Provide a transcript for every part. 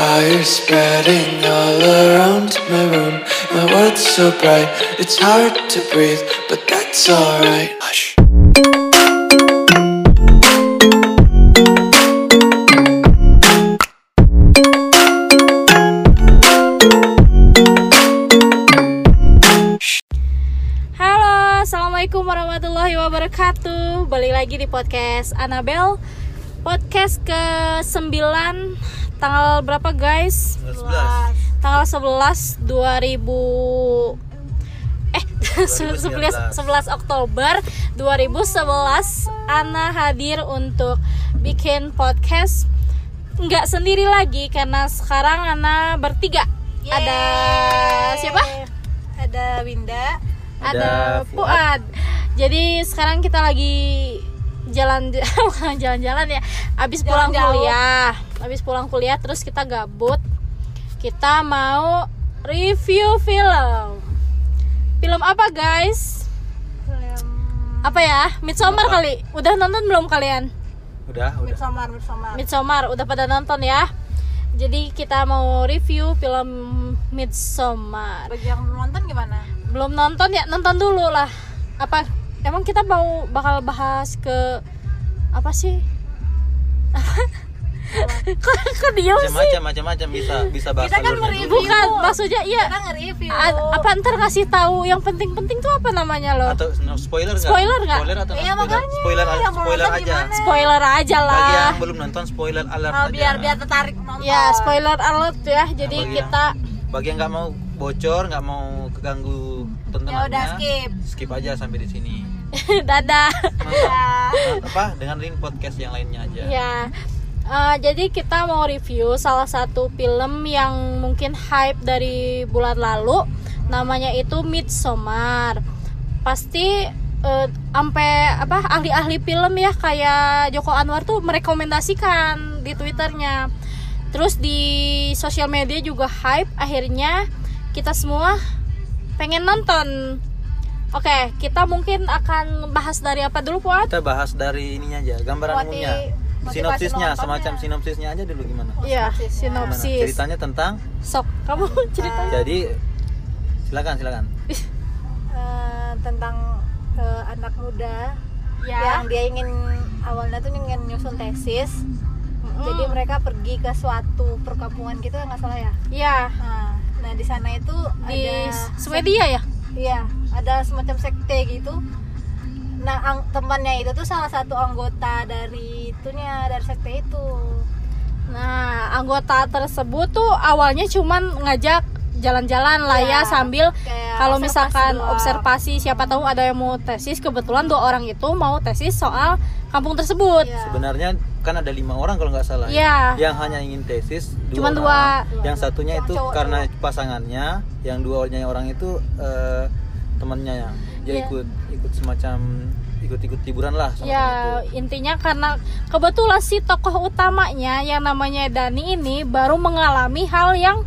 Fire spreading all around my room. My world's so bright, it's hard to breathe, but that's alright. Hush. Halo, assalamualaikum warahmatullahi wabarakatuh. Balik lagi di podcast Anabel. Podcast ke 9 tanggal berapa guys? 11. Tanggal 11 2000 eh 11 11 Oktober 2011 Ana hadir untuk bikin podcast nggak sendiri lagi karena sekarang Ana bertiga. Ada siapa? Ada Winda. ada Ada Fuad. Jadi sekarang kita lagi jalan bukan jalan-jalan ya. Abis pulang Jalan jauh. kuliah, abis pulang kuliah terus kita gabut. Kita mau review film. Film apa guys? Apa ya? Midsommar Apa? kali. Udah nonton belum kalian? Udah, udah. Midsommar, Midsommar. Midsommar udah pada nonton ya. Jadi kita mau review film Midsommar. Bagi yang belum nonton gimana? belum nonton ya nonton dulu lah apa emang kita mau bakal bahas ke apa sih kok kok diem sih Macam-macam, macam-macam bisa bisa bahas Kita kan dulu. bukan maksudnya iya Kita nge-review. A- apa ntar ngasih tahu yang penting-penting tuh apa namanya loh Atau no, spoiler nggak? Spoiler nggak? Spoiler atau Iya, spoiler? makanya. Spoiler, Yang belum spoiler aja. gimana? spoiler aja Bagi lah yang belum nonton spoiler alert Oh, aja. biar biar tertarik nonton. ya spoiler alert ya jadi bagi yang- kita Bagi yang nggak mau bocor, nggak mau keganggu tontonannya. Ya udah, skip. Skip aja sampai di sini. dadah Nonton- apa? Dengerin podcast yang lainnya aja. Ya, eh, jadi kita mau review salah satu film yang mungkin hype dari bulan lalu. Namanya itu Midsommar. Pasti eh, sampai apa ahli-ahli film ya kayak Joko Anwar tuh merekomendasikan di twitternya. Terus di sosial media juga hype. Akhirnya kita semua pengen nonton. Oke, kita mungkin akan bahas dari apa dulu, Puat? Kita bahas dari ininya aja, gambaran Moti- umumnya. Motivasi Sinopsisnya, nontonnya. semacam sinopsisnya aja dulu gimana? Iya, Gimana? sinopsis. Ceritanya tentang Sok, kamu cerita. jadi silakan silakan. Eh, tentang eh, anak muda Ya. yang dia ingin awalnya tuh ingin nyusun tesis. Jadi mereka pergi ke suatu perkampungan gitu nggak salah ya. Iya, Nah, nah di sana itu di ada Swedia ya? Iya, ada semacam sekte gitu. Nah, ang- temannya itu tuh salah satu anggota dari itunya dari sekte itu. Nah, anggota tersebut tuh awalnya cuman ngajak jalan-jalan lah ya Iya, sambil kalau misalkan doang. observasi siapa tahu ada yang mau tesis kebetulan dua orang itu mau tesis soal kampung tersebut. Iya. Sebenarnya kan ada lima orang kalau nggak salah. Iya. Yang hanya ingin tesis dua Cuman orang. dua. Yang satunya itu Cowok-cowok karena pasangannya, yang dua orang itu eh, temannya ya. Dia Iya. ikut ikut semacam ikut-ikut liburan lah sama Ya itu. intinya karena kebetulan si tokoh utamanya yang namanya Dani ini baru mengalami hal yang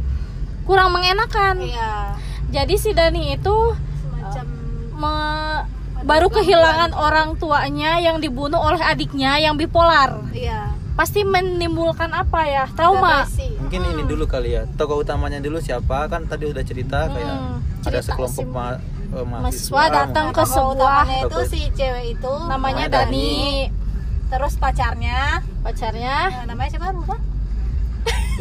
kurang mengenakan. Iya, Jadi si Dani itu semacam me- baru kehilangan orang tuanya yang dibunuh oleh adiknya yang bipolar. iya. Pasti menimbulkan apa ya? Trauma. Mungkin ini dulu kali ya. Tokoh utamanya dulu siapa? Kan tadi udah cerita kayak Hmm, ada cerita sekelompok si eh, mahasiswa. Datang ke sebuah itu si cewek itu namanya Dani, terus pacarnya. Pacarnya? Nah, namanya siapa? Lupa.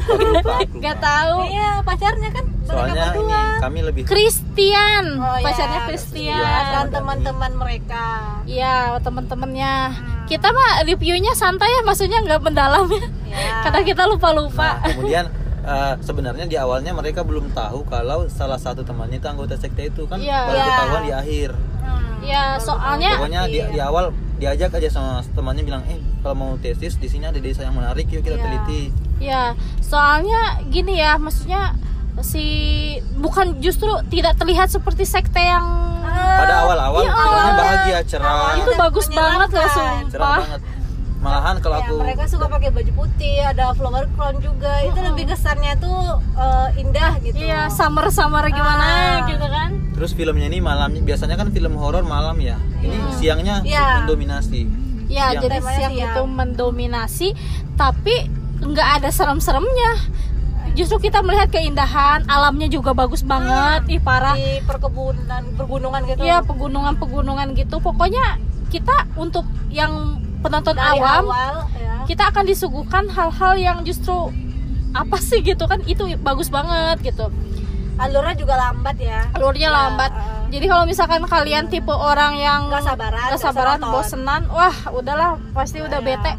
Lupa. tahu. Iya pacarnya kan mereka Soalnya ini kami lebih Christian. Oh, iya. pacarnya Iya, Christian. dan teman-teman mereka. Iya teman-temannya. Hmm. kita mah reviewnya santai ya maksudnya nggak mendalam ya. Ya. karena kita lupa-lupa. Nah, kemudian eh, sebenarnya di awalnya mereka belum tahu kalau salah satu temannya itu anggota sekte itu kan Iya. baru Iya. ketahuan di akhir. Hmm. ya soalnya Pokoknya di, di awal diajak aja sama temannya bilang, "Eh, kalau mau tesis di sini ada desa yang menarik, yuk kita Iya. teliti." Ya, soalnya gini ya, maksudnya si bukan justru tidak terlihat seperti sekte yang Pada awal-awal Iya, filmnya awalnya- bahagia, cerah. itu bagus banget loh menyenangkan. cerah sumpah. banget. Malahan kalau Ya, aku mereka suka pakai baju putih ada flower crown juga itu lebih kesannya tuh eh, indah gitu Iya, summer-summer gimana Ah. gitu kan. terus filmnya ini malamnya biasanya kan film horor malam ya. Ini siangnya Iya. mendominasi. Ya, Siang. jadi siang siang. itu mendominasi, tapi nggak ada serem-seremnya. justru kita melihat keindahan alamnya juga bagus banget ih parah di perkebunan pergunungan gitu Iya pegunungan-pegunungan gitu pokoknya kita untuk yang penonton dari awam awal ya kita akan disuguhkan hal-hal yang justru apa sih gitu kan itu bagus banget gitu alurnya juga lambat ya alurnya Ya, lambat uh, jadi kalau misalkan kalian tipe orang yang Nggak sabaran, nggak sabaran nonton. bosenan wah udahlah pasti udah Ya. bete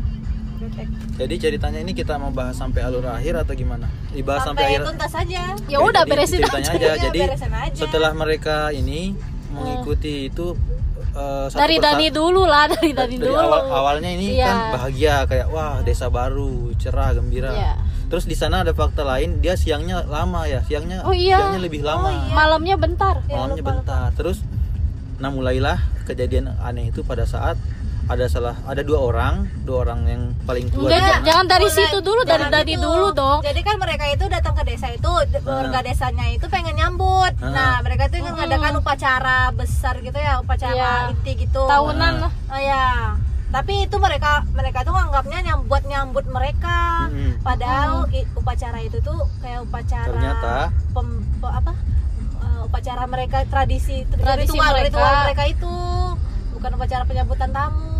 Jadi ceritanya ini kita mau bahas sampai alur akhir atau gimana? Dibahas sampai, sampai akhir. tuntas saja ya udah beresin ceritanya aja aja. Iya, Jadi beresin aja. setelah mereka ini mengikuti itu eh, satu dari Dani dulu lah dari Dani dari dulu. awal awalnya ini Iya. kan bahagia kayak wah desa baru cerah gembira. Iya. terus di sana ada fakta lain dia siangnya lama ya siangnya Oh iya. siangnya lebih lama. malamnya bentar. Ya, malamnya lupa, bentar. terus nah mulailah kejadian aneh itu pada saat ada salah ada dua orang dua orang yang paling tua Enggak, jangan dari Mulai- situ dulu dari jangan Dani gitu. dulu dong Jadi kan mereka itu datang ke desa itu, de- warga desanya itu pengen nyambut. Ah. Nah, mereka itu mengadakan upacara besar gitu ya, upacara Iya. inti gitu. tahunan lah Oh ya. Tapi itu mereka mereka tuh nganggapnya nyambut nyambut mereka. Mm-mm. Padahal i- upacara itu tuh kayak upacara Ternyata. pem- pe- apa? eh, upacara mereka tradisi Tradisi ritual mereka. ritual mereka itu bukan upacara penyambutan tamu.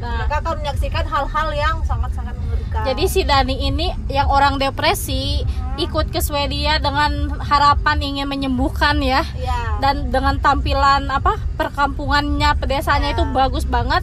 Nah. mereka akan menyaksikan hal-hal yang sangat-sangat mengerikan. Jadi si Dani ini yang orang depresi ikut ke Swedia dengan harapan ingin menyembuhkan ya ya. dan dengan tampilan apa perkampungannya pedesanya Ya. itu bagus banget.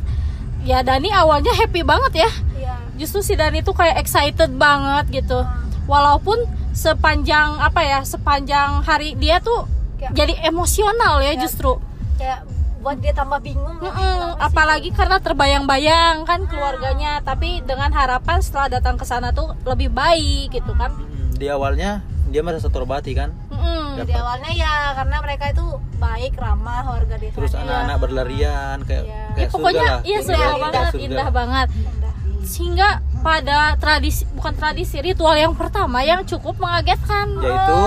Ya Dani awalnya happy banget ya. Iya. Justru si Dani itu kayak excited banget gitu. Walaupun sepanjang apa ya sepanjang hari dia tuh Kayak- jadi emosional ya Ya. justru. kayak buat dia tambah bingung kenapa sih? apalagi karena terbayang-bayang kan keluarganya. Tapi dengan harapan setelah datang ke sana tuh lebih baik gitu kan. Mm, di awalnya dia merasa terbati kan? Mm-mm. di awalnya ya karena mereka itu baik ramah warga desa terus anak-anak berlarian kayak Iya. kayak Ya, pokoknya surga lah. iya surga banget surga. indah banget. Sehingga pada tradisi bukan tradisi ritual yang pertama yang cukup mengagetkan yaitu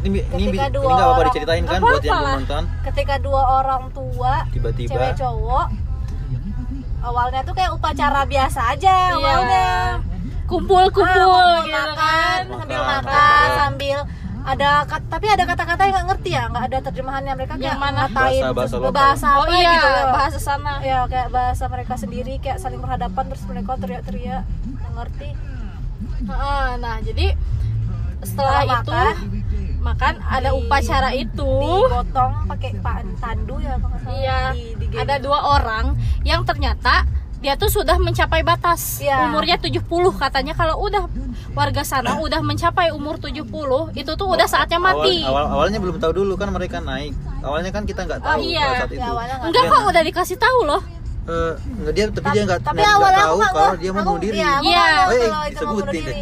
ini ini Ketika ini nggak apa-apa diceritain kan buat yang belum nonton ketika dua orang tua Tiba-tiba. cewek cowok awalnya tuh kayak upacara biasa aja Iya. awalnya kumpul-kumpul Ah, gitu makan kan sambil Makan, makan makan. sambil ada tapi ada kata-kata yang nggak ngerti ya nggak ada terjemahannya mereka kayak Yang mana? ngatain lokal. bahasa oh apa iya gitu loh. bahasa sana ya kayak bahasa mereka sendiri kayak saling berhadapan terus mereka teriak-teriak nggak ngerti Heeh, nah jadi setelah Setelah itu makan, makan ada di- upacara itu digotong pakai pan tandu ya kalau nggak salah. Iya, Di- digendong. ada dua orang yang ternyata dia tuh sudah mencapai batas Iya. umurnya 70 katanya kalau udah warga sana udah mencapai umur 70 itu tuh udah saatnya mati. Awal, awal awalnya belum tahu dulu kan mereka naik awalnya kan kita nggak tahu Oh, iya. saat Ya, itu nggak Enggak kok udah dikasih tahu loh. Eh, nggak dia tapi dia nggak tapi aku tahu nggak kalau dia mau aku- bunuh diri iya, aku Iya. nggak tahu Eh, kalau itu mau bunuh disebutin deh.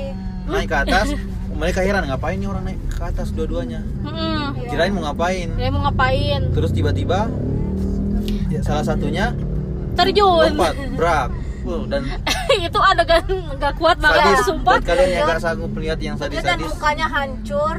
naik ke atas mereka heran ngapain nih orang naik ke atas dua-duanya. Iya. kirain mau ngapain Dia mau ngapain? terus tiba-tiba ya, salah satunya Terjun. lompat brak Wow, dan itu adegan nggak kuat banget sadis sumpah. buat kalian yang nggak sanggup melihat yang dan sadis-sadis mukanya hancur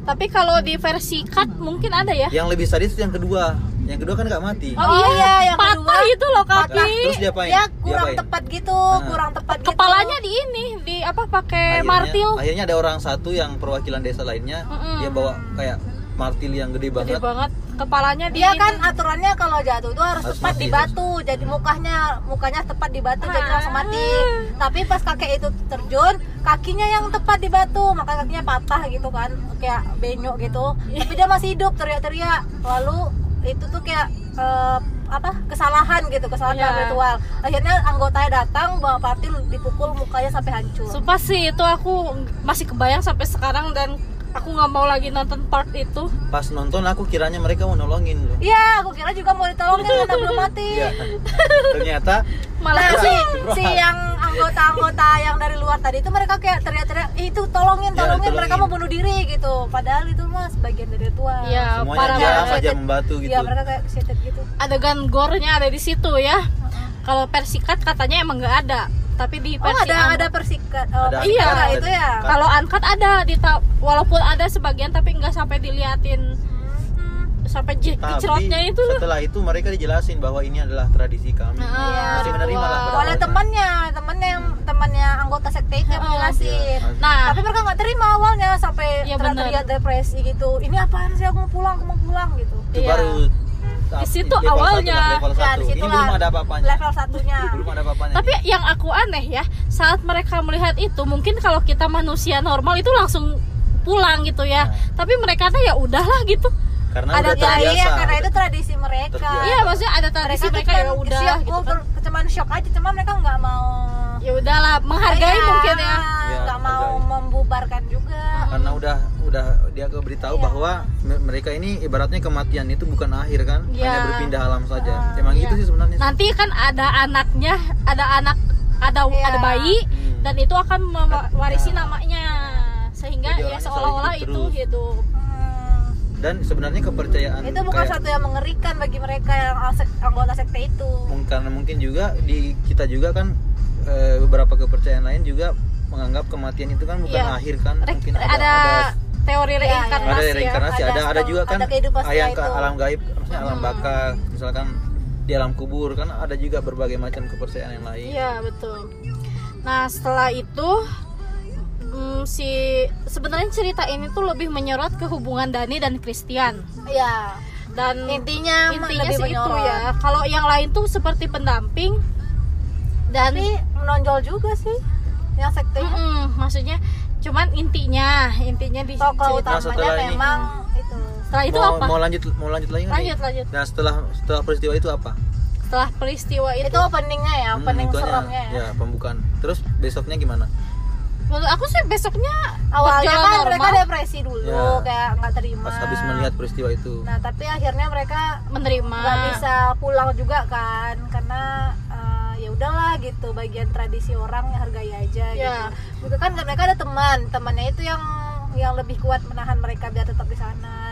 Tapi kalau di versi cut mungkin ada ya. yang lebih sadis itu yang kedua yang kedua kan nggak mati Oh, Oh, iya, iya, yang patah kedua. itu loh kaki. terus dia apain ya kurang Diapain? tepat gitu Nah. kurang tepat gitu Kepalanya di ini, di apa pakai akhirnya, martil. akhirnya ada orang satu yang perwakilan desa lainnya Mm-mm. dia bawa kayak martil yang gede Gede banget banget. Kepalanya di dia ini. kan aturannya kalau jatuh itu harus Harus tepat mati, di batu. Jadi mukanya mukanya tepat di batu jadi langsung mati. Tapi pas kakek itu terjun kakinya yang tepat di batu. Maka kakinya patah gitu kan kayak benyok gitu. Tapi dia masih hidup teriak-teriak. Lalu itu tuh kayak eh, apa kesalahan gitu kesalahan Iya. dalam ritual. Akhirnya anggotanya datang bawa patil dipukul mukanya sampai hancur. Sumpah sih itu aku masih kebayang sampai sekarang dan aku nggak mau lagi nonton part itu. pas nonton aku kiranya mereka mau nolongin loh iya aku kira juga mau ditolongin karena belum mati Iya. ternyata Malah Nah, si si, yang anggota-anggota yang dari luar tadi itu mereka kayak teriak-teriak "Ih, itu tolongin Ya, tolongin tolongin. mereka mau bunuh diri gitu padahal itu mah sebagian dari ritual Iya, semuanya parah diam banget. aja membantu gitu Iya, mereka kayak excited gitu adegan gore-nya ada di situ ya. Kalau versi cut katanya emang nggak ada, tapi di oh versi ada un- ada persikat oh, Ada Iya. ada itu ya Kalau uncut ada di walaupun ada sebagian tapi nggak sampai diliatin Hmm. sampai cerotnya itu loh. setelah itu mereka dijelasin bahwa ini adalah tradisi kami. Nah, Iya. Masih menerima lah. oleh temannya temannya yang temannya anggota sekte itu yang Heeh. menjelasin Iya. Nah, tapi mereka nggak terima awalnya sampai Iya, teriak-teriak depresi gitu ini apaan sih aku mau pulang aku mau pulang gitu itu Iya. baru tahap- situ level awalnya. satu lah, level ya satu. di Ini situ belum ada apa-apanya. level satunya Belum ada apa-apanya. tapi nih. yang aku aneh ya saat mereka melihat itu mungkin kalau kita manusia normal itu langsung pulang gitu ya Nah. tapi mereka tuh ya udahlah gitu karena ada udah terbiasa. iya karena itu tradisi mereka Terbiasa. iya maksudnya ada tradisi mereka, cuman ya udah siap, gitu oh, kan cuman shock aja cuma mereka nggak mau ya udahlah menghargai Iya, mungkin ya Iya, nggak mau hargai. membubarkan juga karena udah udah dia beritahu Iya. bahwa me- mereka ini ibaratnya kematian itu bukan akhir kan Iya. hanya berpindah alam saja Ah, emang iya. gitu sih sebenarnya nanti kan ada anaknya ada anak ada Iya. ada bayi Hmm. dan itu akan mewarisi Ya. namanya sehingga Jadi ya seolah-olah itu hidup terus. hidup Hmm. dan sebenarnya kepercayaan itu bukan kayak- satu yang mengerikan bagi mereka yang asek- anggota sekte itu karena mungkin juga di kita juga kan eh, beberapa kepercayaan lain juga menganggap kematian itu kan bukan Iya. akhir kan mungkin ada, ada, ada teori Iya, iya. reinkarnasi ada ya. reinkarnasi Ada ada ada, juga kan ada yang ke alam gaib maksudnya alam Hmm. baka misalkan di alam kubur kan ada juga berbagai macam kepercayaan yang lain Iya betul. Nah setelah itu mm, si sebenarnya cerita ini tuh lebih menyorot ke hubungan Dani dan Christian ya dan intinya intinya lebih sih itu ya. Kalau yang lain tuh seperti pendamping dan tapi menonjol juga sih yang sekte itu Mm-mm, maksudnya cuman intinya intinya di tokoh cerita. Nah, utamanya ini- memang itu Setelah itu mau, apa? mau lanjut mau lanjut lagi nih? Lanjut lanjut. Nah setelah setelah peristiwa itu apa? Setelah peristiwa itu, itu openingnya ya Hmm, opening hanya- seremnya ya ya pembukaan. Terus besoknya gimana? menurut aku sih besoknya awalnya kan normal, mereka depresi dulu Ya. kayak nggak terima Pas habis melihat peristiwa itu. nah tapi akhirnya mereka menerima. nggak bisa pulang juga kan karena ya udahlah gitu bagian tradisi orang hargai aja Ya. gitu juga kan mereka ada teman temannya itu yang yang lebih kuat menahan mereka biar tetap di sana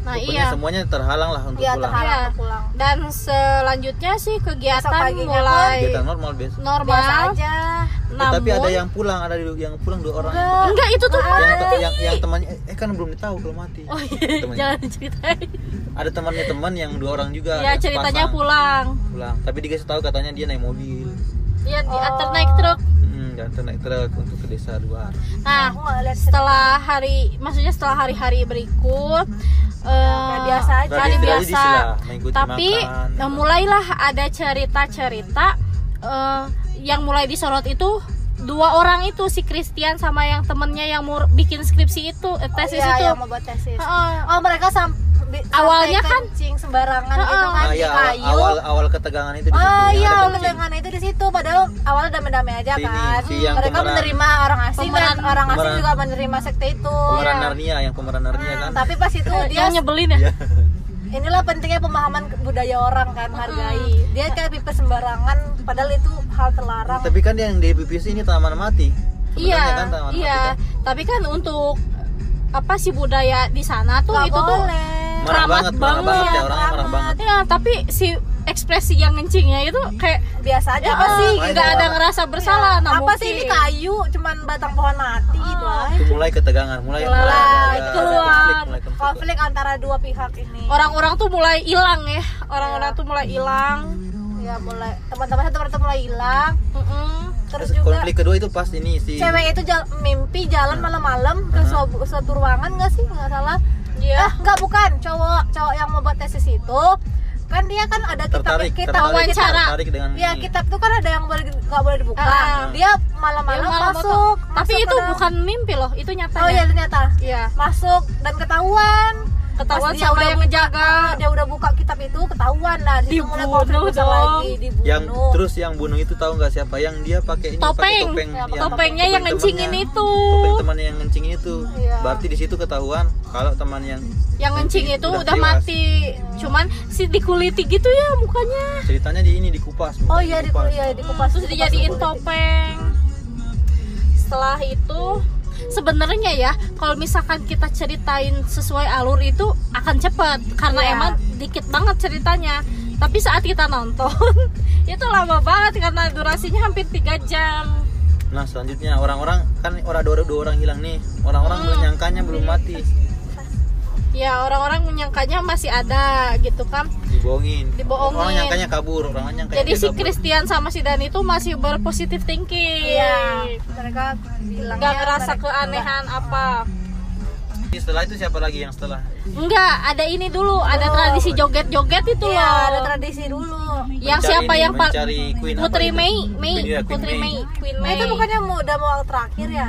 Nah Pokoknya iya. semuanya terhalang lah untuk ya pulang. terhalang Iya. pulang Dan selanjutnya sih kegiatan mulai Kegiatan normal biasa. normal. biasa aja Eh, Namun tapi ada yang pulang, ada yang pulang dua orang. Enggak. enggak itu tuh Yang, mati. yang, yang temannya eh kan belum tahu kalau mati. Oh iya, Temannya. jangan diceritain. Ada temannya teman yang dua orang juga. Ya ceritanya pulang. Pulang. Tapi dikasih tahu katanya dia naik mobil. Dia Oh. diantar naik truk. Hmm, dan naik truk untuk ke desa luar. Nah, setelah hari maksudnya setelah hari-hari berikut eh Kayak biasa aja. Tradisi- biasa. Tapi makan. eh, mulailah ada cerita-cerita eh, yang mulai disorot itu dua orang itu si Christian sama yang temennya yang mau bikin skripsi itu eh, tesis oh, iya, itu. yang mau buat tesis Heeh. oh mereka sam Awalnya kan- kencing sembarangan gitu Heeh. kan Ah, awal, kayu awal awal ketegangan itu di situ. Oh yang iya, awal ketegangan itu di situ. Padahal awalnya damai-damai aja Si ini, kan. si yang Mereka pemeran- menerima orang asing dan pemeran- orang asing pemeran- juga menerima sekte itu. Pemeran Ya. Narnia, yang pemeran Narnia Hmm, kan. Tapi pas itu dia yang nyebelin ya. Iya. inilah pentingnya pemahaman budaya orang kan hargai. Dia kayak pipis sembarangan padahal itu hal terlarang. Tapi kan yang di BBC ini taman mati. Sebenarnya Iya, kan taman iya. mati kan. Tapi kan untuk apa sih budaya di sana tuh Nggak itu tuh boleh. Marah keramat banget, marah banget. banget ya orangnya marah banget. Ya, tapi si ekspresi yang ngencingnya itu kayak biasa aja ya, apa sih? nggak ada ngerasa bersalah. Ya, nah apa sih ini kayu cuman batang pohon mati gitu aja. Itu mulai ketegangan, mulai Mulai ada keluar. konflik, mulai konflik. Konflik antara dua pihak ini. Orang-orang tuh mulai hilang ya. Orang-orang Iya. tuh mulai hilang. Ya mulai teman-teman satu persatu mulai hilang. Mm-mm. Terus Terus juga konflik kedua itu pas ini si cewek itu jal- mimpi jalan malam-malam ke Aha. suatu, suatu ruangan nggak sih nggak salah Iya. ah nggak bukan cowok cowok yang mau buat tesis itu kan dia kan ada kitab tertarik, kitab tertarik, wawancara. tertarik dengan ya ini. kitab tuh kan ada yang boleh nggak boleh dibuka Ah. dia Dia malam-malam masuk foto. Tapi masuk itu dalam- bukan mimpi loh, itu nyata. oh iya ternyata Iya. masuk dan ketahuan Ketahuan Pas dia sama udah yang ah, dia udah buka kitab itu ketahuan di situ mulai konflik Dibunuh dong. lagi dibunuh yang terus yang bunuh itu tahu nggak siapa yang dia pakai ini Topeng. topeng Ya, yang- Topengnya yang ngencingin temannya. itu. topeng temannya yang ngencingin itu Iya. berarti di situ ketahuan kalau teman yang Yang ngencing itu Udah udah, mati. Cuman si dikuliti gitu ya mukanya. ceritanya di ini dikupas oh iya di dikupas. iya dikupas Terus dijadiin topeng. Setelah itu sebenarnya ya kalau misalkan kita ceritain sesuai alur itu akan cepet. Karena Iya. emang dikit banget ceritanya. Tapi saat kita nonton itu lama banget karena durasinya hampir tiga jam. Nah selanjutnya orang-orang kan orang dua, dua orang hilang nih. Orang-orang Hmm. menyangkanya belum mati. Ya orang-orang menyangkanya masih ada gitu kan dibohongin. Dibohongin. orang nyangkanya kabur orang nyangkanya jadi si kabur. Christian sama si Dani itu masih berpositif thinking. Iya. Mereka bilangnya nggak ngerasa keanehan apa. Jadi setelah itu siapa lagi yang setelah? Enggak ada ini dulu. Ada Oh. tradisi joget-joget itu iya loh. ada tradisi dulu. Yang Mencari siapa ini, yang pa- mencari queen apa Putri? Mei Mei? Queen, iya, Queen Putri Mei. Mei Queen nah, Mei. itu bukannya mau udah mau terakhir ya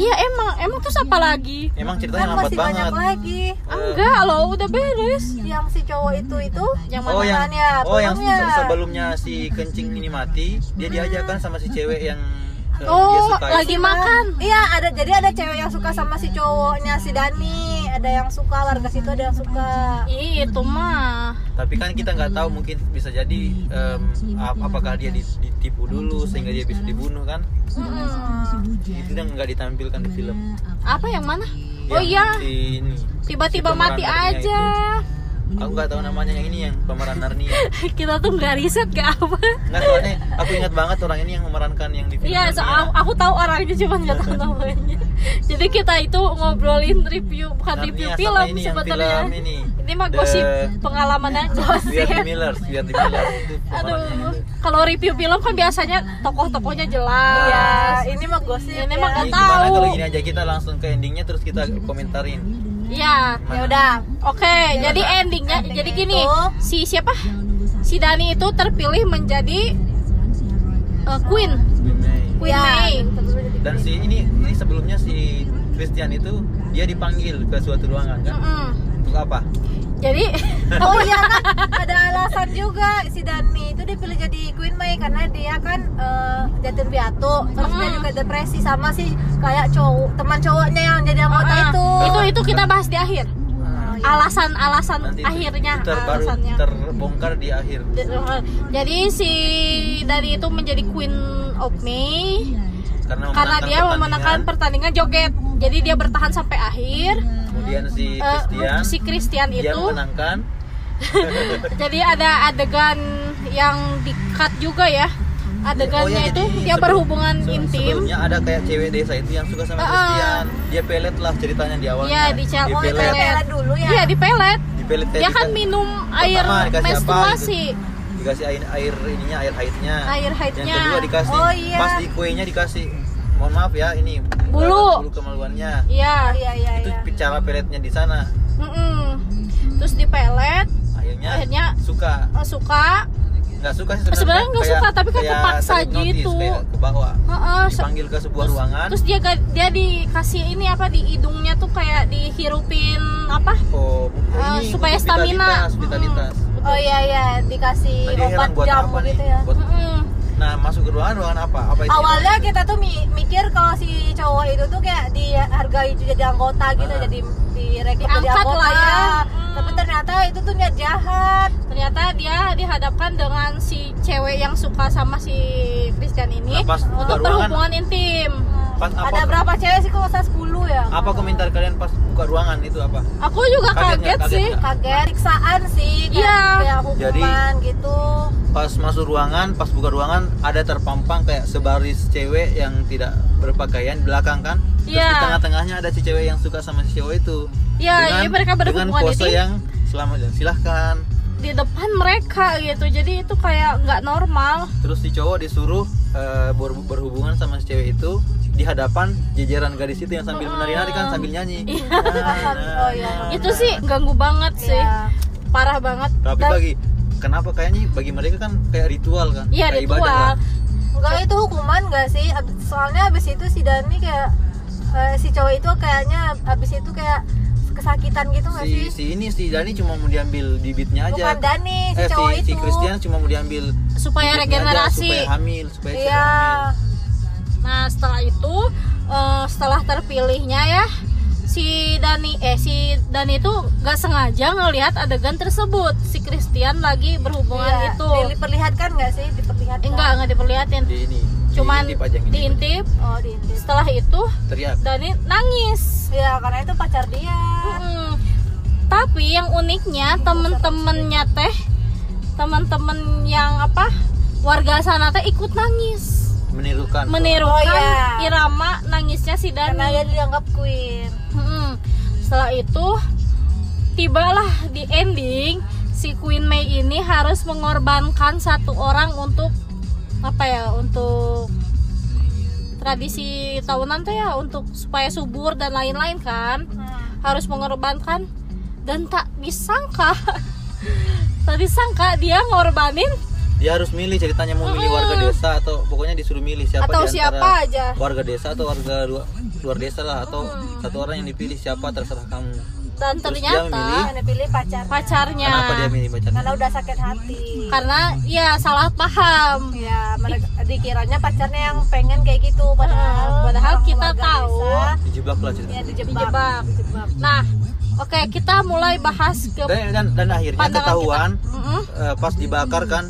iya emang emang tuh siapa lagi? Emang kan ceritanya lambat masih banyak lagi. Enggak loh udah beres. Yang si cowok itu itu? Yang Oh mana yang Makanya, oh yang se- sebelumnya si kencing ini mati dia diajak kan sama si cewek yang eh, oh suka lagi makan? Iya ada jadi ada cewek yang suka sama si cowoknya si Dani. Ada yang suka warga situ ada yang suka. Ih, itu mah tapi kan kita nggak tahu mungkin bisa jadi em, ap- apakah dia di- ditipu dulu sehingga dia bisa dibunuh kan Hmm. itu yang nggak ditampilkan di film apa yang mana oh iya ini tiba-tiba mati aja itu. aku nggak tahu namanya yang ini yang pemeran Narnia kita tuh nggak riset gak apa nggak soalnya aku ingat banget orang ini yang memerankan yang di film Iya, so, aku, aku tahu orangnya cuma nggak tahu namanya. Jadi kita itu ngobrolin review bukan Narnia review film ini sebetulnya. film ini Ini mah The- gosip pengalaman aja. Biar di Miller, biar di Miller Aduh, kalau review film kan biasanya tokoh-tokohnya jelas. ya ini mah gosip Ini ya. mah Jadi nggak gimana tahu. kalau gini aja kita langsung ke endingnya terus kita komentarin. Iya. ya udah Oke, jadi endingnya Endingnya jadi gini, itu- si siapa? Si Dani itu terpilih menjadi uh, queen, queen Ya, Mei. Dan si ini ini sebelumnya si Christian itu dia dipanggil ke suatu ruangan kan? Mm-mm. Untuk apa? Jadi oh iya kan ada alasan juga si Dani itu dipilih jadi Queen Mei karena dia kan eh, jatuh piatu terus dia Mm. juga depresi sama si kayak cowok teman cowoknya yang jadi anggota Ah, itu itu itu kita bahas di akhir. Oh, iya. Alasan-alasan Nanti akhirnya itu ter- baru alasannya. terbongkar di akhir. Jadi si Dani itu menjadi Queen of May Karena, karena dia memenangkan pertandingan joget. Jadi dia bertahan sampai akhir. Kemudian si Eh, Christian si Christian dia itu memenangkan jadi ada adegan yang di cut juga ya. Adegannya Oh, ya, itu dia sebelum- berhubungan se- intim. Sebelumnya ada kayak cewek desa itu yang suka sama ah. Christian. Dia pelet lah ceritanya di awalnya. Iya, di Dia oh, di pelet. pelet dulu ya Iya, di pelet. Di pelet kayak Dia kan dika- minum air Pertama dikasih apa menstruasi. gitu. dikasih air air ininya air haidnya Air haidnya. yang kedua dikasih Oh, iya. pas di kuenya dikasih mohon maaf ya ini Bulu. bulu kemaluannya Iya. iya iya itu iya cara peletnya di sana Mm-mm. Terus di pelet akhirnya, Akhirnya suka eh, suka nggak suka sih Sebenarnya nggak suka, tapi kan kepaksa gitu. kayak ke bawah Heeh, se- dipanggil ke sebuah ruangan terus dia dia dikasih ini apa di hidungnya tuh kayak dihirupin apa oh ini supaya stamina. vitalitas, vitalitas. oh iya iya dikasih Nah, obat buat jamu gitu ya buat Mm-mm. Nah masuk ke ruangan ruangan apa? Apa itu? Awalnya kita tuh mi- mikir kalau si cowok itu tuh kayak dihargai jadi anggota gitu Ah. jadi direkrut jadi anggota. lah ya. Hmm. tapi ternyata itu tuh niat jahat. Ternyata dia dihadapkan dengan si cewek yang suka sama si Christian ini Nah, pas untuk buka ruangan, berhubungan intim. Pas apa- ada berapa cewek sih kalau saya 10 ya? Apa komentar kalian pas buka ruangan itu apa? Aku juga Kaget kaget? Kaget sih. kaget. Siksaan sih kayak, Iya. kayak hukuman gitu pas masuk ruangan pas buka ruangan ada terpampang kayak sebaris cewek yang tidak berpakaian di belakang kan terus Iya. di tengah-tengahnya ada si cewek yang suka sama si cowok itu Iya, jadi mereka dengan pose intim. yang selamat dan silahkan di depan mereka gitu jadi itu kayak nggak normal terus si cowok disuruh ber- berhubungan sama si cewek itu di hadapan jajaran gadis itu yang sambil menari-nari kan sambil nyanyi Nah, nah, Oh, iya. nah, itu nah. sih ganggu banget sih Iya. parah banget tapi Dan- bagi kenapa kayaknya bagi mereka kan kayak ritual kan iya kayak ibadah ritual kan? Enggak itu hukuman enggak sih? Soalnya abis itu si Dani kayak eh, si cowok itu kayaknya abis itu kayak kesakitan gitu nggak si sih? si ini si Dani cuma mau diambil bibitnya aja Bukan Dani, si eh, si, cowok si itu. Christian cuma mau diambil supaya bibitnya aja, regenerasi supaya hamil supaya Iya. hamil nah setelah itu eh, setelah terpilihnya ya si Dani eh si Dani itu nggak sengaja ngelihat adegan tersebut si Christian lagi berhubungan Iya, itu diperlihatkan nggak sih? Diperlihatkan. enggak enggak diperlihatin di ini cuman diintip diintip Oh, diintip. setelah itu teriak Dani nangis Iya, karena itu pacar dia. Mm. Tapi yang uniknya temen-temennya teh, temen-temen yang apa warga sana teh ikut nangis, menirukan menirukan Oh, iya. irama nangisnya si Karena dia Dani. dianggap queen. Setelah itu tibalah di ending si Queen May ini harus mengorbankan satu orang untuk apa ya untuk tradisi tahunan tuh ya untuk supaya subur dan lain-lain kan. Harus mengorbankan. Dan tak disangka tak disangka dia ngorbanin dia harus milih ceritanya mau milih warga desa atau pokoknya disuruh milih siapa Atau di siapa aja. warga desa atau warga luar, luar desa lah atau satu orang yang dipilih siapa terserah kamu. Dan Terus dia ternyata milih. Yang dipilih pacar. Pacarnya. Kenapa dia milih pacarnya? Karena udah sakit hati. Karena ya salah paham. Ya mereka dikiranya pacarnya yang pengen kayak gitu padahal Padahal kita tahu. desa, dijebak lah ceritanya. Ya dijebak. Dijebak. dijebak. nah oke kita mulai bahas ke dan, dan, dan akhirnya ketahuan Mm-mm, eh, pas dibakar kan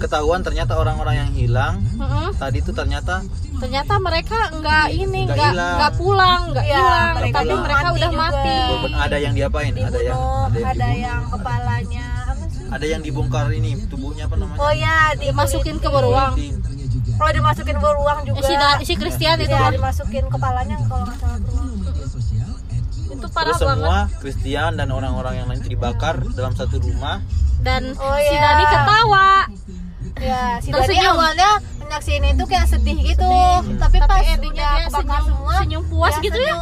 ketahuan ternyata orang-orang yang hilang mm-mm. tadi itu ternyata ternyata mereka nggak ini Nggak nggak pulang nggak Iya, hilang. mereka tapi pulang. mereka mati. udah juga. mati ada yang diapain? Ada yang dibunuh ada yang, ada dibunuh. yang kepalanya. Apa sih? Ada yang dibongkar ini tubuhnya apa namanya? Oh ya dimasukin ke beruang Kulitin. oh dimasukin beruang juga. Si da- si Christian itu ya kan? dimasukin kepalanya kalau nggak salah beruang itu parah Terus banget. Semua Christian dan orang-orang yang lain itu dibakar dalam satu rumah. Dan Oh, si iya. Dani ketawa ya si Terus Dani senyum. awalnya menyaksikan itu kayak sedih gitu. Sedih. tapi Tapi pas endingnya udah dia kebakar senyum- semua senyum puas gitu ya?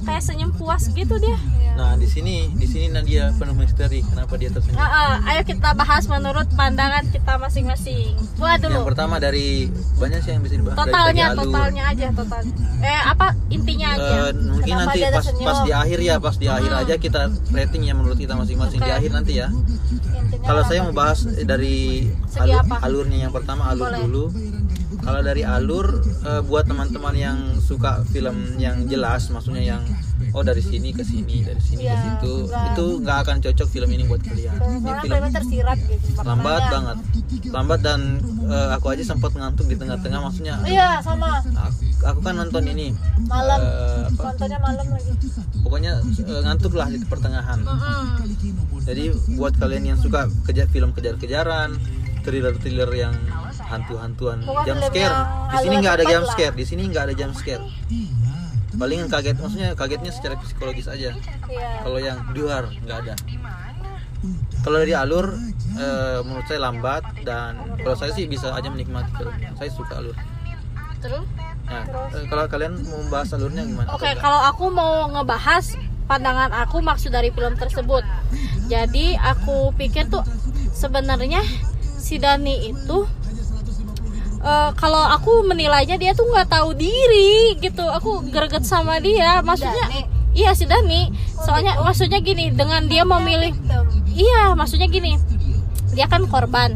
kayak senyum puas gitu dia. Iya. nah di sini di sini Nadia penuh misteri. Kenapa dia tersenyum? Ah, ah, ayo kita bahas menurut pandangan kita masing-masing. Gua yang dulu. pertama dari banyak sih yang bisa dibahas. Totalnya dari totalnya aja totalnya eh apa? Intinya aja. Eh, mungkin Kenapa nanti dia pas tersenyum? pas di akhir ya pas di akhir aja kita rating ya menurut kita masing-masing. Di Oke. akhir nanti ya kalau saya mau bahas dari alur- alurnya yang pertama alur Boleh. dulu. Kalau dari alur eh, buat teman-teman yang suka film yang jelas maksudnya yang oh dari sini ke sini dari sini ke Iya, situ enggak. itu nggak akan cocok film ini buat kalian. Ini film tersirat gitu lambat maknanya. banget. Lambat dan eh, aku aja sempat ngantuk di tengah-tengah maksudnya iya sama. Aku, aku kan nonton ini malam. apa, nontonnya malam lagi. Pokoknya eh, ngantuk lah di pertengahan. Mm-mm. Jadi buat kalian yang suka kejar film kejar-kejaran thriller-thriller yang hantu-hantuan jump scare. di sini nggak ada jump scare di sini nggak ada jump scare. Paling kaget maksudnya kagetnya secara psikologis aja. Iya. Kalau yang luar nggak ada. Kalau dari alur eh, menurut saya lambat dan kalau saya sih bisa aja menikmati film. Saya suka alur. Terus? Nah eh, kalau kalian mau bahas alurnya gimana? Oke, enggak? kalau aku mau ngebahas pandangan aku maksud dari film tersebut. Jadi aku pikir tuh sebenarnya si Dani itu eh, kalau aku menilainya dia tuh nggak tahu diri gitu. Aku greget sama dia. Maksudnya Dani? iya si Dani. Soalnya maksudnya gini, dengan dia memilih. Iya, maksudnya gini. Dia kan korban.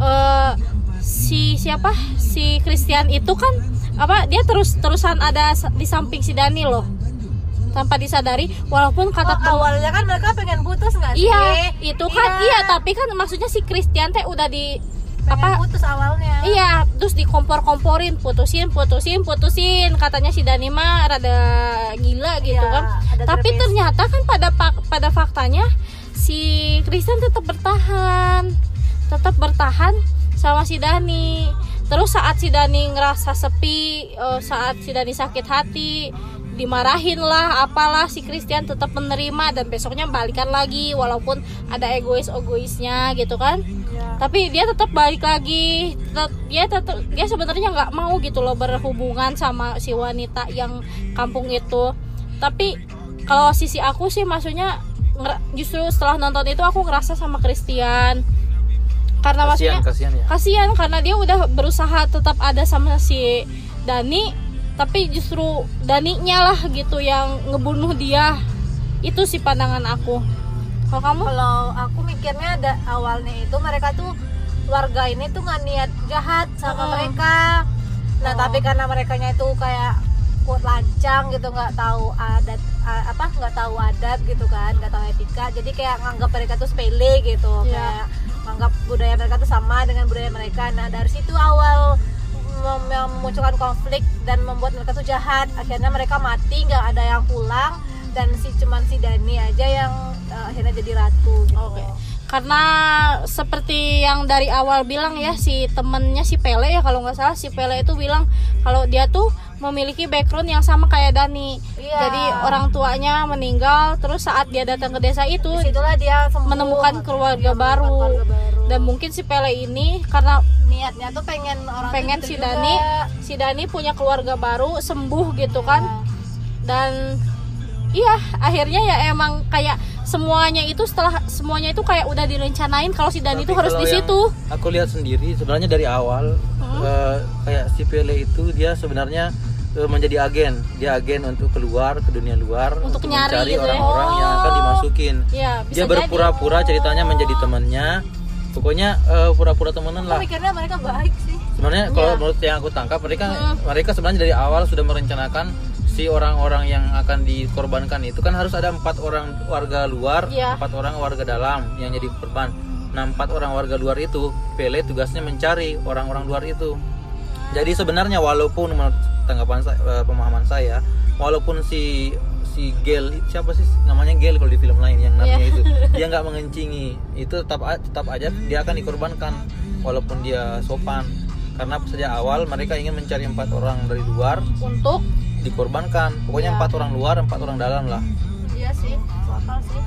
Eh si siapa? Si Christian itu kan apa? Dia terus terusan ada di samping si Dani loh. Tanpa disadari walaupun kata Oh, awalnya kan mereka pengen putus nggak sih Iya, itu kan iya, tapi kan maksudnya si Christian teh udah di pengen apa? putus awalnya Iya, terus dikompor-komporin, putusin, putusin, putusin. Katanya si Dani mah rada gila gitu Iya, kan. Tapi ternyata kan pada pada faktanya si Kristen tetap bertahan. Tetap bertahan sama si Dani. Terus saat si Dani ngerasa sepi, eh, saat si Dani sakit hati, dimarahin lah apalah si Christian tetap menerima dan besoknya balikan lagi walaupun ada egois egoisnya gitu kan. Iya. tapi dia tetap balik lagi tetap dia tetap dia sebenarnya nggak mau gitu loh berhubungan sama si wanita yang kampung itu. Tapi kalau sisi aku sih maksudnya justru setelah nonton itu aku ngerasa sama Christian. Karena kasihan maksudnya kasihan ya? kasihan karena dia udah berusaha tetap ada sama si Dani tapi justru Daninya lah gitu yang ngebunuh dia itu sih pandangan aku kalau kamu kalau aku mikirnya ada awalnya itu mereka tuh warga ini tuh nggak niat jahat sama Mm-mm. mereka nah Oh. tapi karena mereka itu kayak kuat lancang gitu nggak tahu adat apa nggak tahu adat gitu kan nggak tahu etika jadi kayak nganggap mereka tuh sepele gitu Iya. kayak nganggap budaya mereka tuh sama dengan budaya mereka nah dari situ awal memunculkan konflik dan membuat mereka tuh jahat akhirnya mereka mati nggak ada yang pulang dan si cuman si Dani aja yang eh, akhirnya jadi ratu gitu. Oke. Karena seperti yang dari awal bilang ya si temennya si Pele ya kalau nggak salah si Pele itu bilang kalau dia tuh memiliki background yang sama kayak Dani. Iya. Jadi orang tuanya meninggal, terus saat dia datang ke desa itu Di situlah dia sembuh. menemukan keluarga baru. keluarga baru. Dan mungkin si Pele ini karena niatnya tuh pengen orang pengen tuh si gitu Dani, juga. si Dani punya keluarga baru, sembuh gitu kan. Nah, Dan iya, akhirnya ya emang kayak semuanya itu setelah semuanya itu kayak udah direncanain kalau si Dani itu harus di situ. Aku lihat sendiri sebenarnya dari awal Hmm. eh, kayak si Pele itu dia sebenarnya eh, menjadi agen. Dia agen untuk keluar ke dunia luar Untuk nyari mencari gitu ya. orang-orang yang akan Oh. dimasukin. Iya, bisa Dia berpura-pura ceritanya menjadi temannya. Pokoknya eh, pura-pura temenan aku lah. mikirnya mereka baik sih Sebenarnya kalau Iya. menurut yang aku tangkap mereka Hmm. mereka sebenarnya dari awal sudah merencanakan si orang-orang yang akan dikorbankan itu kan harus ada empat orang warga luar, Iya. empat orang warga dalam yang jadi korban. Nah empat orang warga luar itu Pele tugasnya mencari orang-orang luar itu. Jadi sebenarnya walaupun menurut tanggapan saya, eh, pemahaman saya, walaupun si si Gel siapa sih? Namanya Gel kalau di film lain yang namanya Iya. itu. Dia nggak mengencingi. Itu tetap tetap aja dia akan dikorbankan walaupun dia sopan. Karena sejak awal mereka ingin mencari empat orang dari luar untuk? dikorbankan. Pokoknya Iya. empat orang luar empat orang dalam lah. Iya sih akal sih.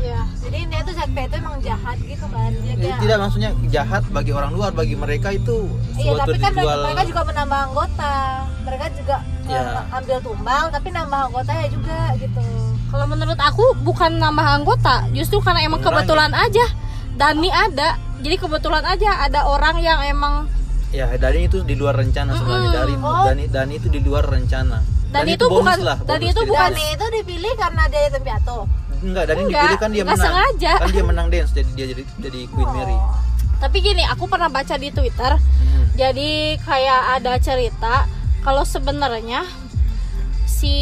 Ya jadi dia tuh sekte itu emang jahat gitu kan. Dia kayak tidak maksudnya jahat bagi orang luar bagi mereka itu Iya tapi kan ritual. mereka juga menambah anggota. Mereka juga Ya. eh, ambil tumbal tapi nambah anggotanya juga gitu kalau menurut aku bukan nambah anggota justru karena emang Mengurangi. kebetulan aja Dani ada jadi kebetulan aja ada orang yang emang ya Dani itu di luar rencana sebenarnya Mm-mm. dari Oh. Dani Dani itu di luar rencana Dani itu bonus bukan- lah, Dani bonus itu bukan- Dani itu dipilih karena dia yatim piatu enggak Dani Enggak, dipilih kan dia menang sengaja. kan dia menang dance jadi dia jadi jadi Queen Mary Oh. tapi gini aku pernah baca di Twitter Hmm. jadi kayak ada cerita kalau sebenarnya si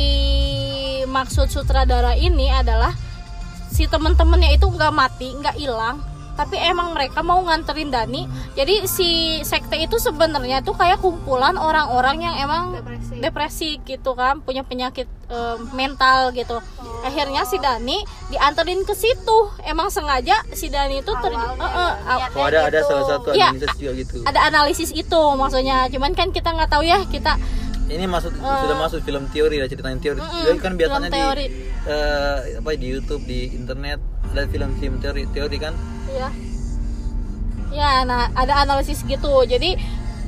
maksud sutradara ini adalah si temen-temennya itu nggak mati nggak hilang tapi emang mereka mau nganterin Dani jadi si sekte itu sebenarnya tuh kayak kumpulan orang-orang yang emang Depresi. depresi gitu kan punya penyakit eh, mental gitu akhirnya si Dani dianterin ke situ emang sengaja si Dani itu ter Awalnya, aw- niatnya Oh ada ada gitu. salah satu Iya. analisis juga gitu. ada analisis itu maksudnya cuman kan kita nggak tahu ya kita Ini masuk sudah masuk film teori lah ceritain teori. Mm-mm, Jadi kan biasanya film di eh, apa di YouTube di internet ada film-film teori teori kan. Ya ya nah ada analisis gitu jadi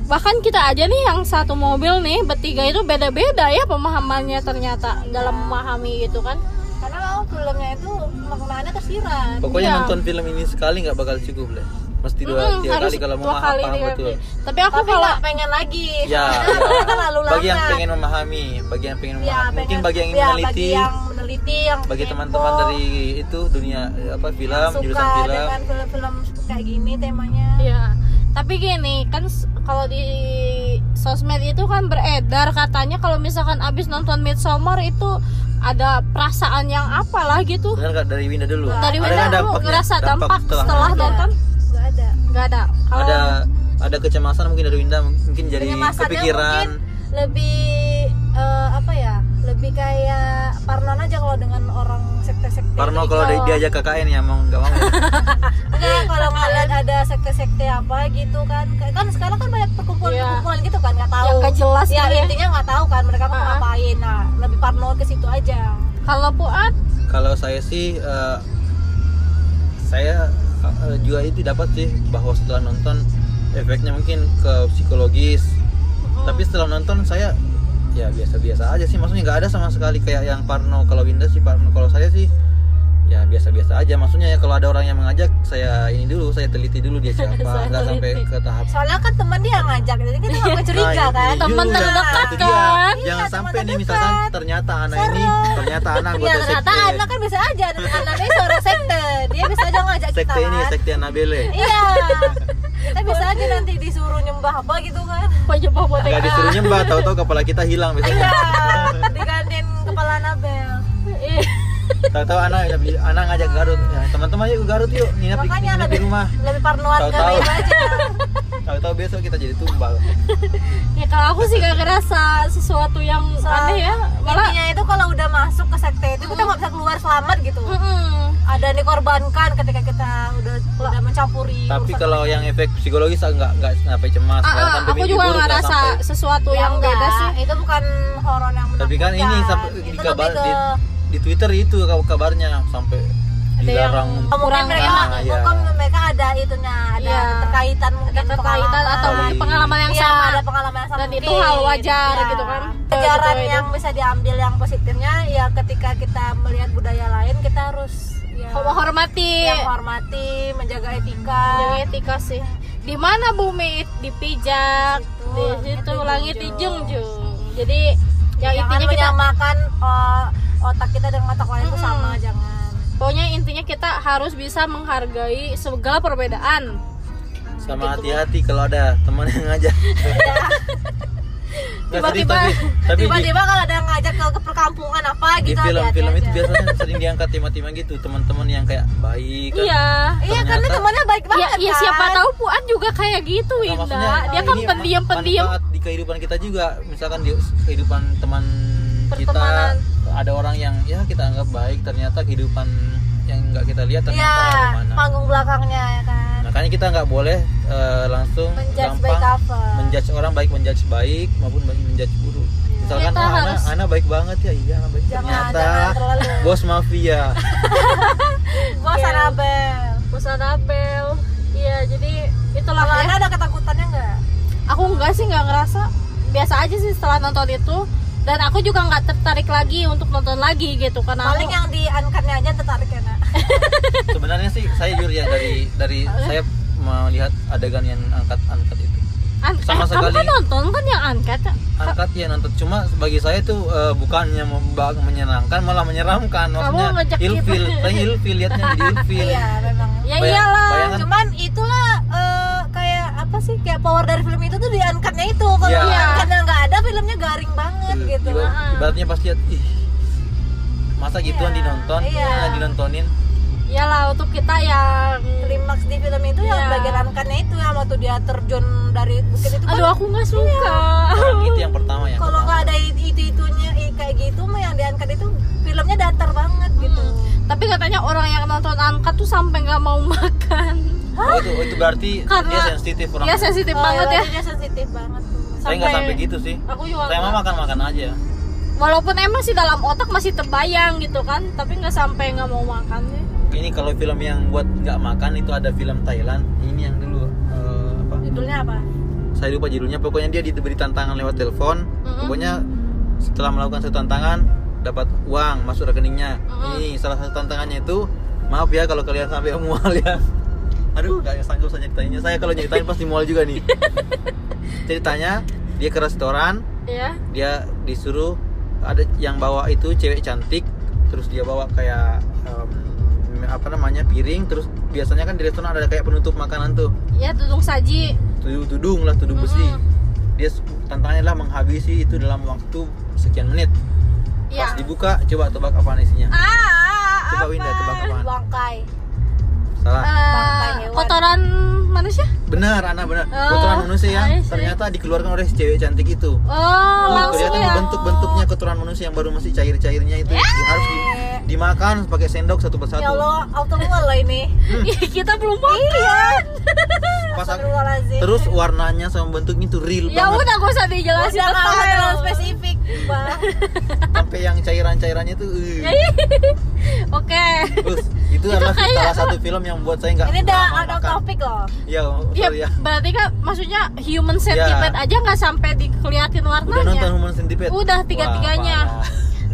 bahkan kita aja nih yang satu mobil nih bertiga itu beda-beda ya pemahamannya ternyata dalam memahami gitu kan Karena memang filmnya itu maknanya tersirat Pokoknya Iya. nonton film ini sekali nggak bakal cukup lah. Mesti dua Mm-mm, tiga harus kali kalau mau dua paham, kali, paham tiga betul. tapi aku Tapi kalau pengen lagi Ya, Terlalu lama bagi yang pengen memahami, bagi yang pengen Ya, memahami, mungkin pengen- bagi yang ingin ya, meneliti, bagi yang meneliti yang bagi teman-teman dari itu dunia apa film, suka jurusan film. dengan film-film kayak gini temanya ya tapi gini kan kalau di sosmed itu kan beredar katanya kalau misalkan abis nonton Midsommar itu ada perasaan yang apalah gitu Benar nggak dari Winda dulu? dari Ada kan aku dampaknya? ngerasa dampak, setelah, setelahnya? nonton ada nggak ada. Kalau ada ada kecemasan mungkin dari Winda mungkin jadi kepikiran. mungkin lebih eh, apa ya lebih kayak parnon aja kalau dengan orang sekte-sekte. Parno kalau dia diajak KKN ya mau nggak mau ya. Enggak, kalau ngeliat ada sekte-sekte apa gitu kan kan sekarang kan banyak perkumpulan-perkumpulan gitu kan nggak tahu. Iya. Yang nggak jelas ya gitu ya. intinya nggak tahu kan mereka mau ngapain. Nah lebih parno ke situ aja. Kalau Puat kalau saya sih eh, saya eh, juga itu dapat sih bahwa setelah nonton efeknya mungkin ke psikologis. Tapi setelah nonton saya ya biasa-biasa aja sih. Maksudnya nggak ada sama sekali kayak yang Parno. Kalau Winda sih Parno. Kalau saya sih ya biasa-biasa aja. Maksudnya ya kalau ada orang yang mengajak saya ini dulu saya teliti dulu dia siapa. Nggak sampai ke tahap. Soalnya kan teman dia yang ngajak jadi kita nggak boleh curiga Nah, kan. itu Teman juga. terdekat kan? jangan Iya, sampai teman nih misalkan ternyata anak ini ternyata anak ya anggota ternyata sekte. anak kan bisa aja. Anaknya seorang sekte. Dia bisa aja ngajak kita sekte ini kan. sekte Anabele iya. Kita bisa aja nanti disuruh nyembah apa gitu kan. Pajak buat nggak disuruh nyembah tahu-tahu kepala kita hilang iya biasanya. digantiin kepala Nabel tahu-tahu anak anak ngajak Garut ya, teman-teman yuk ke Garut yuk nginep di, nginep di lebih rumah lebih parnoan ke Tahu-tahu. Tahu-tahu besok kita jadi tumbal ya kalau aku sih gak ngerasa sesuatu yang aneh ya malah intinya itu kalau udah masuk ke sekte itu kita nggak bisa keluar selamat gitu Mm-mm. ada ada yang dikorbankan ketika kita udah udah mencampuri tapi kalau mereka. yang efek psikologis enggak enggak sampai cemas Ah, nggak ah, sampai aku juga nggak ngerasa sampai- sesuatu Ya yang beda sih itu bukan horor yang tapi kan ini menakutkan. sampai Itu di lebih kabar ke- di, di Twitter itu kab- kabarnya sampai Ada yang dilarang mungkin kurang mereka, enak, ya. mungkin mereka ada itunya, ada Iya. keterkaitan mungkin ada keterkaitan pengalaman. atau mungkin pengalaman yang Iya, sama ada pengalaman yang sama Dan itu mungkin. hal wajar Iya. gitu kan. Pelajaran Betul, itu. yang bisa diambil yang positifnya ya ketika kita melihat budaya lain kita harus ya, menghormati yang menghormati, menjaga etika. Jaga etika sih di mana bumi dipijak Situ, di situ langit dijunjung. jadi yang jangan intinya kita menyamakan oh, otak kita dengan otak lain itu sama, jangan. pokoknya intinya kita harus bisa menghargai segala perbedaan. Sama Gitu, hati-hati kalau ada teman yang ngajak. Tiba-tiba- Tiba-tiba kalau ada yang ngajak ke, ke perkampungan apa di gitu film-film itu biasanya sering diangkat tema-tema gitu teman-teman yang kayak baik kan. iya. Iya karena temannya baik ya, banget ya kan. siapa tahu Puan juga kayak gitu Nah, Indah dia kan ini ma- pendiam pendiam manfaat di kehidupan kita juga. Misalkan di kehidupan teman kita ada orang yang ya kita anggap baik ternyata kehidupan yang nggak kita lihat ternyata gimana panggung belakangnya ya kan. makanya kita nggak boleh eh, langsung Menjudge gampang menjudge orang baik menjudge baik maupun menjudge buruk misalkan Kita oh, Ana, harus- Ana baik banget ya iya Ana baik Jangan, ternyata jangan terlalu. bos mafia Bos Iya. Anabel. Bosan Abel iya jadi itulah Kalau ya. Ada ketakutannya enggak? aku enggak sih nggak ngerasa biasa aja sih setelah nonton itu dan aku juga nggak tertarik lagi untuk nonton lagi gitu karena Paling aku, yang diangkatnya aja tertarik ya, Nak. sebenarnya sih saya jujur ya dari dari saya melihat adegan yang angkat angkat itu An- sama eh, kamu sekali- kan nonton kan yang angkat ya? angkat ya nonton cuma bagi saya itu eh, bukannya menyenangkan malah menyeramkan maksudnya ilfil kita. saya ilfil liatnya jadi ilfil Iya, memang. ya iyalah bayangan- Cuman itulah kayak apa sih? Kayak power dari film itu tuh diangkatnya itu. Kalau Iya. diangkatnya nggak ada, filmnya garing banget Tuh, gitu. iba- ibaratnya pas lihat ih masa gituan Iya, dinonton iya. ya, dinontonin iyalah untuk kita yang Klimaks di film itu yang Iya. bagian angkatnya itu yang waktu dia terjun dari bukit itu kan? aduh aku nggak suka. Orang itu yang pertama yang kalau nggak ada itu itunya kayak gitu mah yang diangkat itu filmnya datar banget gitu. Tapi katanya orang yang nonton angkat tuh sampai nggak mau makan. Oh, itu, itu berarti Karena- dia sensitif orang. dia sensitif Oh, banget ya. berarti dia sensitif banget. Tuh. saya nggak sampai gitu sih. Aku juga saya mah makan makan aja walaupun emang sih dalam otak masih terbayang gitu kan tapi nggak sampai nggak mau makan sih. Ini kalau film yang buat nggak makan itu ada film Thailand. Ini yang dulu eh, apa? Judulnya apa? Saya lupa judulnya. Pokoknya dia diberi tantangan lewat telepon. Mm-mm. pokoknya setelah melakukan satu tantangan dapat uang masuk rekeningnya. Mm-mm. ini salah satu tantangannya itu maaf ya kalau kalian sampai mual ya. Aduh gak sanggup saya ceritanya. Saya kalau nyeritain pasti mual juga nih. Ceritanya dia ke restoran ya dia disuruh ada yang bawa itu cewek cantik terus dia bawa kayak em, apa namanya piring terus biasanya kan di restoran ada kayak penutup makanan tuh. Ya tudung saji. Tudung tudung lah tudung besi. Mm-mm. dia s- tantangannya lah menghabisi itu dalam waktu sekian menit. Ya pas dibuka coba tebak apa isinya. Ah coba Winda tebak apaan? bangkai salah. Hewan. kotoran manusia? Benar Ana benar. Oh, kotoran manusia yang I see. ternyata dikeluarkan oleh cewek cantik itu. Oh Tuh, langsung kelihatan ya. bentuk-bentuknya kotoran manusia yang baru masih cair-cairnya itu Dia harus di- dimakan pakai sendok satu persatu. Ya Allah auto mual loh ini. Ih, kita belum makan. Pas aku- terus warnanya sama bentuknya itu real ya banget. udah gak usah dijelasin udah detail. terlalu spesifik bang sampai yang cairan-cairannya tuh Ya, uh. oke. Terus, itu, adalah kayak- salah satu film yang buat saya nggak ini udah out of topic loh. Iya, Ya, sorry ya. berarti kan maksudnya human centipede aja nggak sampai dikeliatin Udah nonton warnanya. Human Centipede? Udah, tiga-tiganya.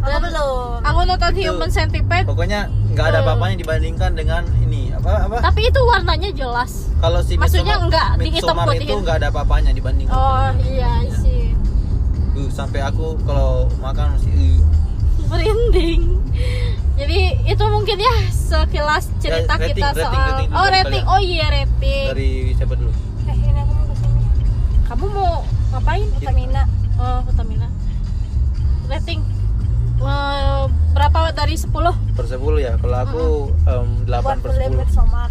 Aku belum Aku nonton Itu- human centipede, Pokoknya nggak ada Eh. apa-apanya dibandingkan dengan ini apa apa? tapi itu warnanya jelas. Kalau si maksudnya nggak dihitam-putihin. itu nggak ada apa-apanya dibanding. Oh iya sih, Uh, sampai aku kalau makan masih uh. merinding. Jadi itu mungkin ya sekilas cerita rating, kita rating, soal rating oh rating, kalian. oh iya rating. dari siapa dulu? eh ini aku mau ke sini Kamu mau ngapain? Utamina Oh Pertamina. Rating berapa dari 10 Per 10 ya. Kalau aku em, 8 buat per film 10. Midsommar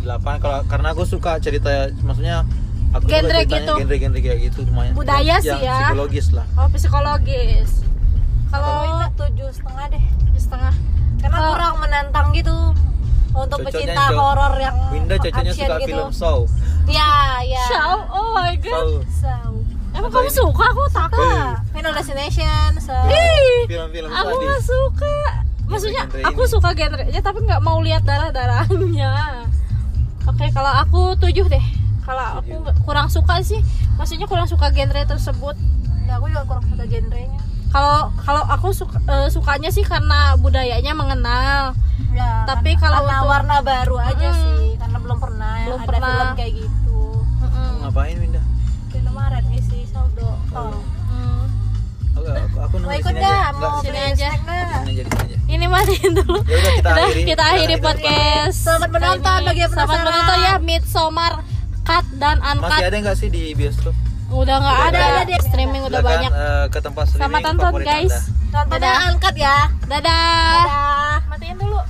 8 kalau karena aku suka cerita maksudnya aku suka Genre ceritanya gitu. genre-genre kayak gitu lumayan. Budaya yang sih ya. psikologis lah. Oh psikologis. Kalau tujuh setengah deh setengah. karena Oh. kurang menantang gitu untuk Cocoknya pecinta cocok. horor yang Winda cocoknya action suka gitu. film Saw. Ya, ya. Ciao, oh my god. Saw. So, Emang kamu suka? Aku takut. Eh. Final Destination. So. Film-film aku nggak suka. Maksudnya genre aku suka genrenya tapi nggak mau lihat darah darahnya. Oke, kalau aku tujuh deh. Kalau aku kurang suka sih, maksudnya kurang suka genre tersebut. Ya, aku juga kurang suka genrenya. Kalau kalau aku suka, eh, sukanya sih karena budayanya mengenal. Ya, Tapi karena- kalau karena untuk- warna baru aja Mm. sih, karena belum pernah Belum ada pernah. film kayak gitu. Mm-mm. Ngapain Oh. Oke, aku, aku Mau nunggu ikut sini aja. Mau sini aja. sini aja. Ini matiin dulu. Ya udah kita Udah, akhiri. kita akhiri podcast. Selamat menonton bagi yang Selamat menonton ya Midsommar cut dan uncut. Masih ada nggak sih di bioskop? Udah nggak Udah ada. ada. Streaming udah Silakan, banyak. eh, ke tempat streaming Selamat tonton guys. Anda. Nontonnya Dadah. angkat ya. Dadah. Dadah.